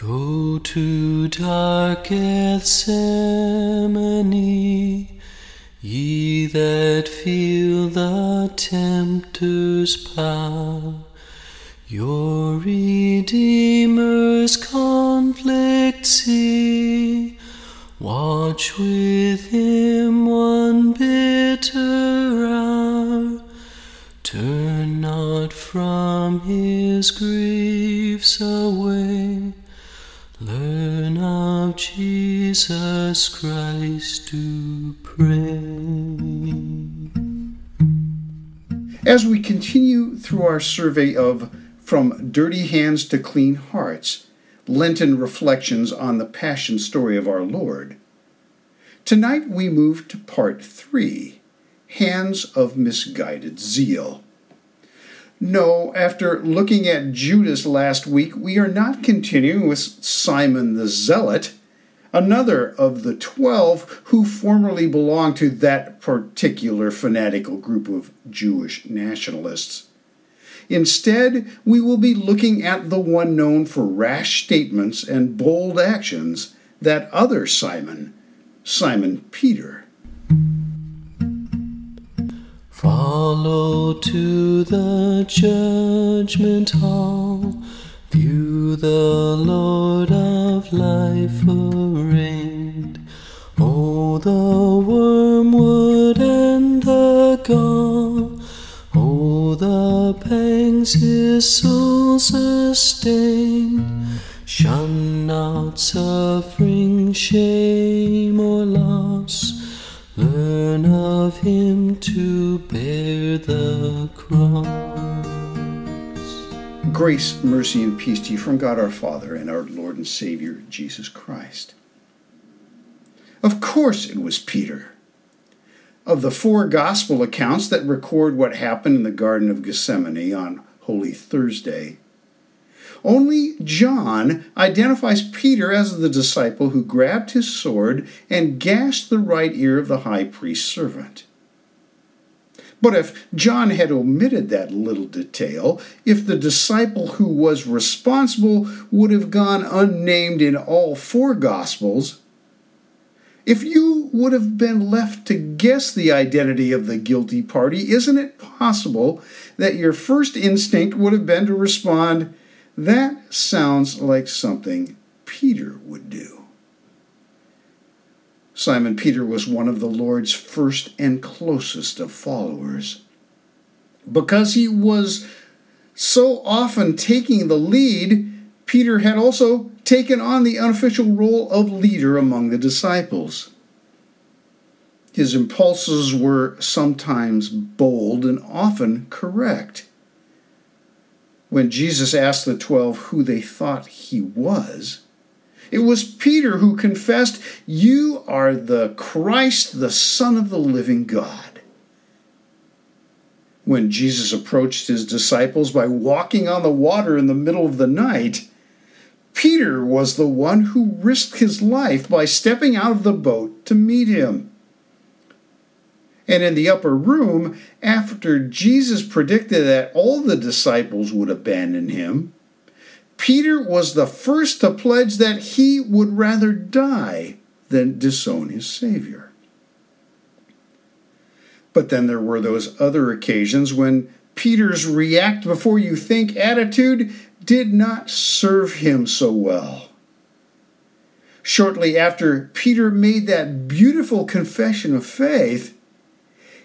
Go to dark Gethsemane, ye that feel the tempter's power. Your Redeemer's conflict see. Watch with him one bitter hour. Turn not from his griefs away. Learn of Jesus Christ to pray. As we continue through our survey of From Dirty Hands to Clean Hearts, Lenten reflections on the Passion story of our Lord, tonight we move to part three Hands of Misguided Zeal. No, after looking at Judas last week, we are not continuing with Simon the Zealot, another of the twelve who formerly belonged to that particular fanatical group of Jewish nationalists. Instead, we will be looking at the one known for rash statements and bold actions, that other Simon, Simon Peter. Follow to the judgment hall, view the Lord of life arraigned. Oh, the wormwood and the gall, oh, the pangs his soul sustained. Shun not suffering, shame, or loss. Learn of him to bear the cross. Grace, mercy, and peace to you from God our Father and our Lord and Savior, Jesus Christ. Of course, it was Peter. Of the four gospel accounts that record what happened in the Garden of Gethsemane on Holy Thursday, only John identifies Peter as the disciple who grabbed his sword and gashed the right ear of the high priest's servant. But if John had omitted that little detail, if the disciple who was responsible would have gone unnamed in all four Gospels, if you would have been left to guess the identity of the guilty party, isn't it possible that your first instinct would have been to respond, that sounds like something Peter would do. Simon Peter was one of the Lord's first and closest of followers. Because he was so often taking the lead, Peter had also taken on the unofficial role of leader among the disciples. His impulses were sometimes bold and often correct when Jesus asked the twelve who they thought he was, it was Peter who confessed, You are the Christ, the Son of the living God. When Jesus approached his disciples by walking on the water in the middle of the night, Peter was the one who risked his life by stepping out of the boat to meet him. And in the upper room, after Jesus predicted that all the disciples would abandon him, Peter was the first to pledge that he would rather die than disown his Savior. But then there were those other occasions when Peter's react before you think attitude did not serve him so well. Shortly after Peter made that beautiful confession of faith,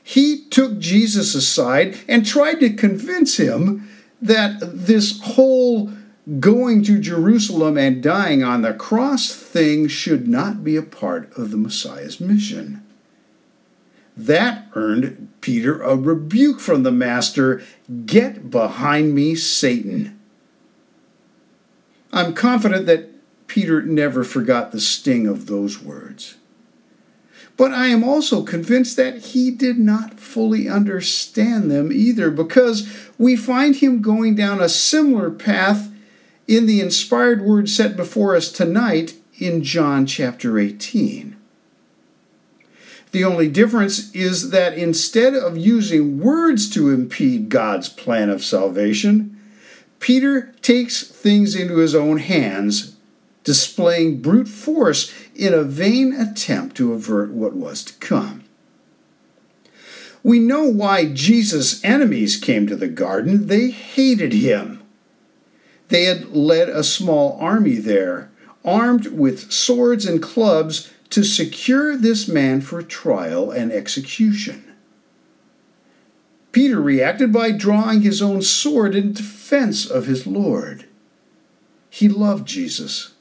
he took Jesus aside and tried to convince him that this whole going to Jerusalem and dying on the cross thing should not be a part of the Messiah's mission. That earned Peter a rebuke from the Master Get behind me, Satan. I'm confident that Peter never forgot the sting of those words. But I am also convinced that he did not fully understand them either, because we find him going down a similar path in the inspired word set before us tonight in John chapter 18. The only difference is that instead of using words to impede God's plan of salvation, Peter takes things into his own hands displaying brute force in a vain attempt to avert what was to come. We know why Jesus' enemies came to the garden. They hated him. They had led a small army there, armed with swords and clubs, to secure this man for trial and execution. Peter reacted by drawing his own sword in defense of his Lord. He loved Jesus.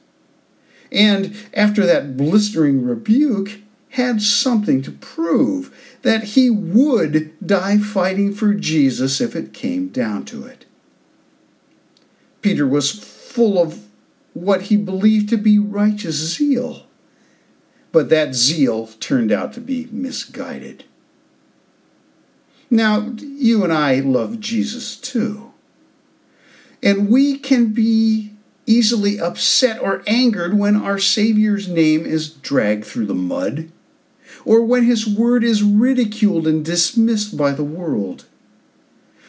And after that blistering rebuke, had something to prove that he would die fighting for Jesus if it came down to it. Peter was full of what he believed to be righteous zeal, but that zeal turned out to be misguided. Now, you and I love Jesus too. And we can be easily upset or angered when our Savior's name is dragged through the mud or when his word is ridiculed and dismissed by the world.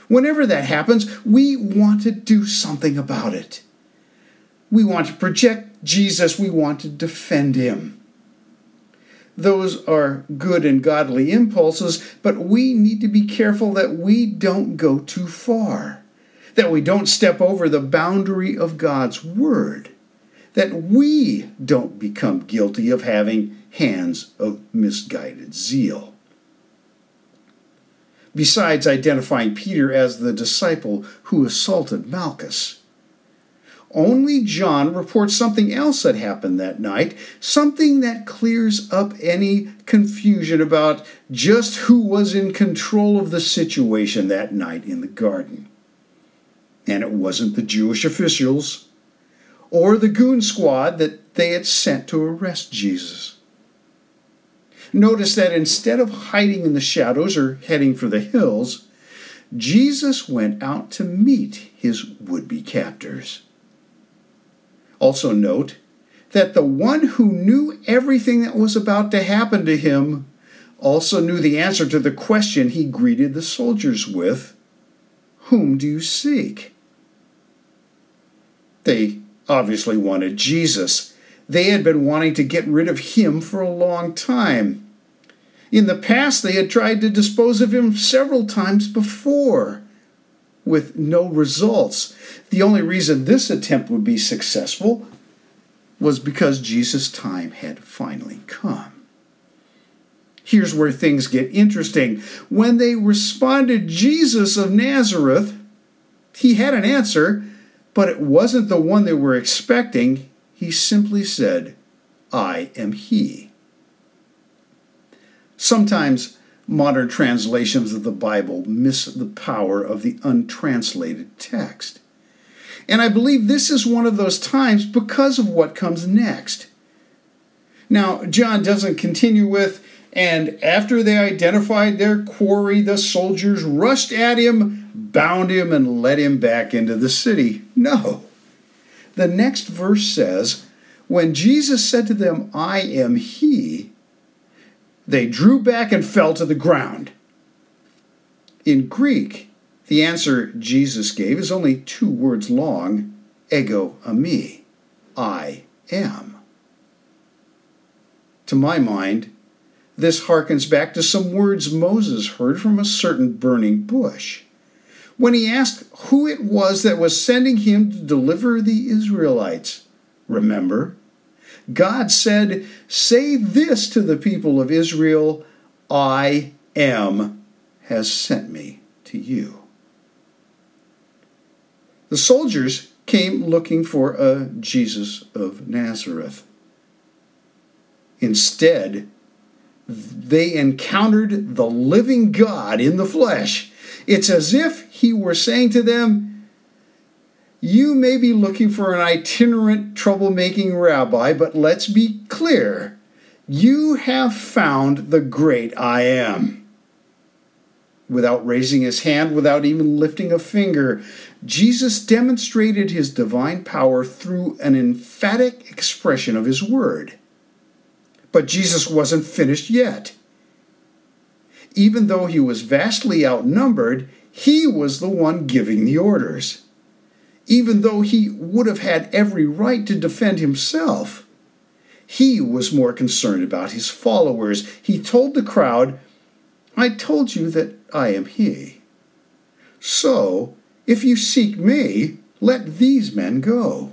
Whenever that happens, we want to do something about it. We want to project Jesus, we want to defend him. Those are good and godly impulses, but we need to be careful that we don't go too far, that we don't step over the boundary of God's Word, that we don't become guilty of having hands of misguided zeal. Besides identifying Peter as the disciple who assaulted Malchus, only John reports something else that happened that night, something that clears up any confusion about just who was in control of the situation that night in the garden. And it wasn't the Jewish officials or the goon squad that they had sent to arrest Jesus. Notice that instead of hiding in the shadows or heading for the hills, Jesus went out to meet his would be captors. Also, note that the one who knew everything that was about to happen to him also knew the answer to the question he greeted the soldiers with Whom do you seek? They obviously wanted Jesus. They had been wanting to get rid of him for a long time. In the past, they had tried to dispose of him several times before, with no results. The only reason this attempt would be successful was because Jesus' time had finally come. Here's where things get interesting. When they responded, Jesus of Nazareth, he had an answer, but it wasn't the one they were expecting. He simply said, I am he. Sometimes modern translations of the Bible miss the power of the untranslated text. And I believe this is one of those times because of what comes next. Now, John doesn't continue with, and after they identified their quarry, the soldiers rushed at him, bound him, and led him back into the city. No. The next verse says, When Jesus said to them, I am he, they drew back and fell to the ground. In Greek, the answer Jesus gave is only two words long ego eimi, I am. To my mind, this harkens back to some words Moses heard from a certain burning bush when he asked who it was that was sending him to deliver the Israelites. Remember? God said, Say this to the people of Israel I am has sent me to you. The soldiers came looking for a Jesus of Nazareth. Instead, they encountered the living God in the flesh. It's as if he were saying to them, you may be looking for an itinerant, troublemaking rabbi, but let's be clear. You have found the great I am. Without raising his hand, without even lifting a finger, Jesus demonstrated his divine power through an emphatic expression of his word. But Jesus wasn't finished yet. Even though he was vastly outnumbered, he was the one giving the orders. Even though he would have had every right to defend himself. He was more concerned about his followers. He told the crowd, I told you that I am he. So, if you seek me, let these men go.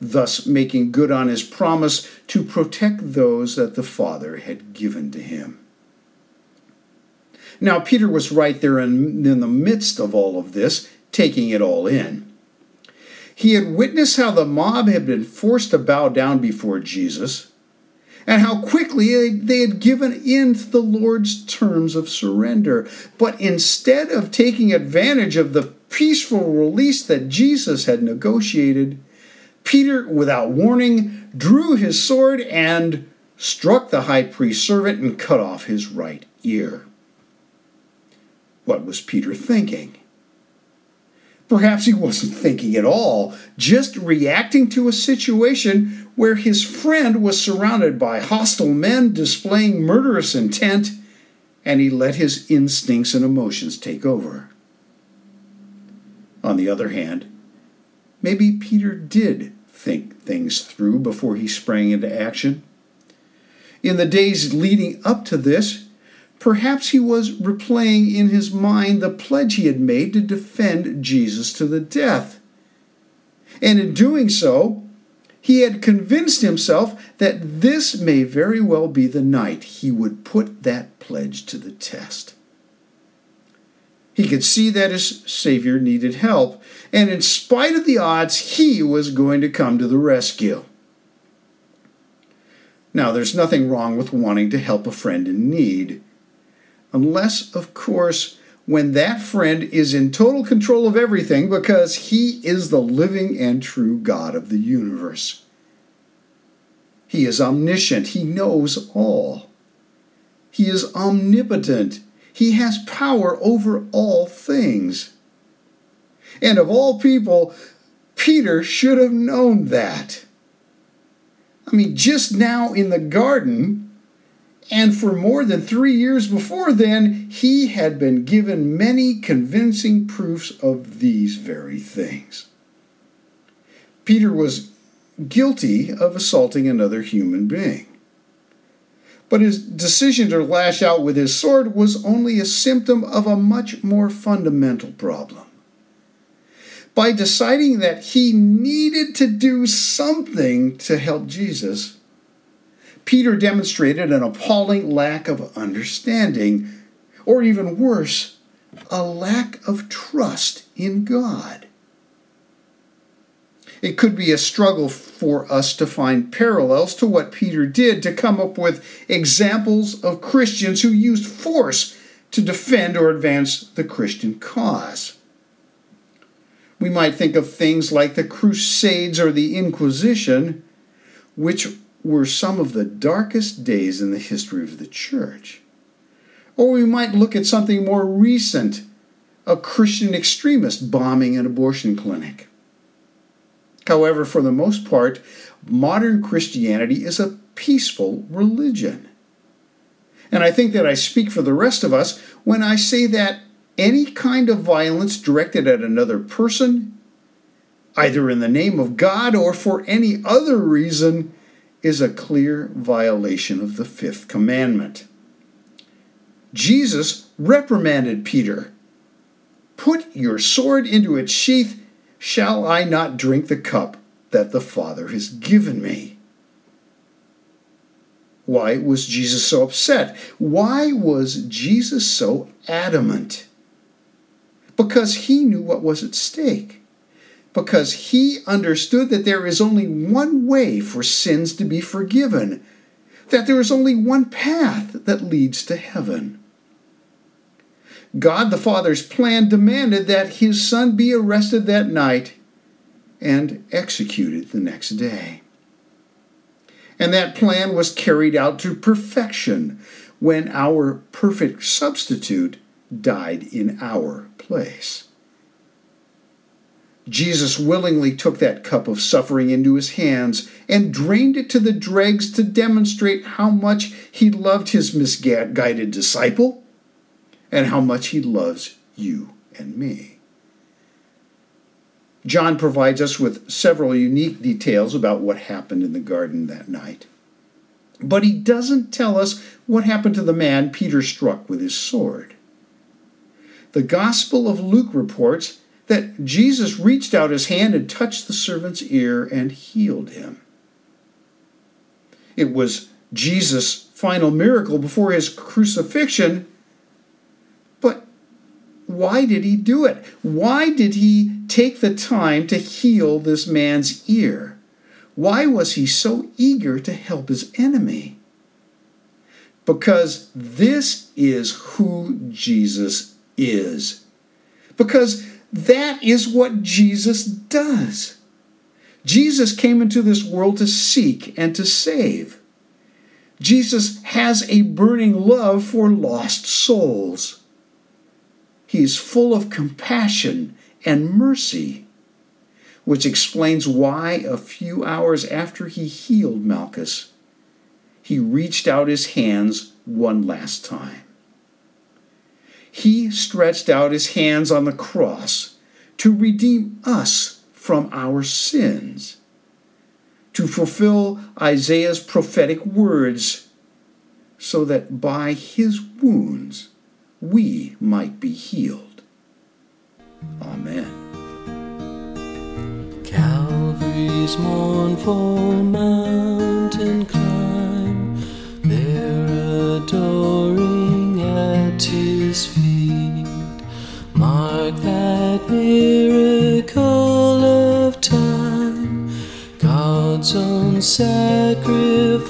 Thus, making good on his promise to protect those that the Father had given to him. Now, Peter was right there in, in the midst of all of this, taking it all in. He had witnessed how the mob had been forced to bow down before Jesus, and how quickly they had given in to the Lord's terms of surrender. But instead of taking advantage of the peaceful release that Jesus had negotiated, Peter, without warning, drew his sword and struck the high priest's servant and cut off his right ear. What was Peter thinking? Perhaps he wasn't thinking at all, just reacting to a situation where his friend was surrounded by hostile men displaying murderous intent, and he let his instincts and emotions take over. On the other hand, maybe Peter did think things through before he sprang into action. In the days leading up to this, Perhaps he was replaying in his mind the pledge he had made to defend Jesus to the death. And in doing so, he had convinced himself that this may very well be the night he would put that pledge to the test. He could see that his Savior needed help, and in spite of the odds, he was going to come to the rescue. Now, there's nothing wrong with wanting to help a friend in need unless, of course, when that friend is in total control of everything because he is the living and true God of the universe. He is omniscient, he knows all. He is omnipotent, he has power over all things. And of all people, Peter should have known that. I mean, just now in the garden, and for more than three years before then, he had been given many convincing proofs of these very things. Peter was guilty of assaulting another human being. But his decision to lash out with his sword was only a symptom of a much more fundamental problem. By deciding that he needed to do something to help Jesus, Peter demonstrated an appalling lack of understanding, or even worse, a lack of trust in God. It could be a struggle for us to find parallels to what Peter did to come up with examples of Christians who used force to defend or advance the Christian cause. We might think of things like the Crusades or the Inquisition, which were some of the darkest days in the history of the church. Or we might look at something more recent a Christian extremist bombing an abortion clinic. However, for the most part, modern Christianity is a peaceful religion. And I think that I speak for the rest of us when I say that any kind of violence directed at another person, either in the name of God or for any other reason, is a clear violation of the fifth commandment. Jesus reprimanded Peter Put your sword into its sheath. Shall I not drink the cup that the Father has given me? Why was Jesus so upset? Why was Jesus so adamant? Because he knew what was at stake because he understood that there is only one way for sins to be forgiven, that there is only one path that leads to heaven. God the Father's plan demanded that his son be arrested that night and executed the next day. And that plan was carried out to perfection when our perfect substitute died in our place. Jesus willingly took that cup of suffering into his hands and drained it to the dregs to demonstrate how much he loved his misguided disciple and how much he loves you and me. John provides us with several unique details about what happened in the garden that night. But he doesn't tell us what happened to the man Peter struck with his sword. The Gospel of Luke reports that Jesus reached out his hand and touched the servant's ear and healed him. It was Jesus' final miracle before his crucifixion. But why did he do it? Why did he take the time to heal this man's ear? Why was he so eager to help his enemy? Because this is who Jesus is. Because that is what Jesus does. Jesus came into this world to seek and to save. Jesus has a burning love for lost souls. He is full of compassion and mercy, which explains why a few hours after he healed Malchus, he reached out his hands one last time. He stretched out his hands on the cross to redeem us from our sins, to fulfill Isaiah's prophetic words, so that by his wounds we might be healed. Amen. Calvary's mournful mountain God's own sacrifice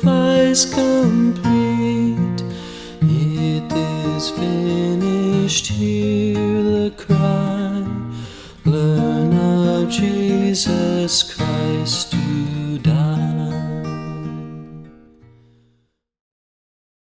complete. It is finished, hear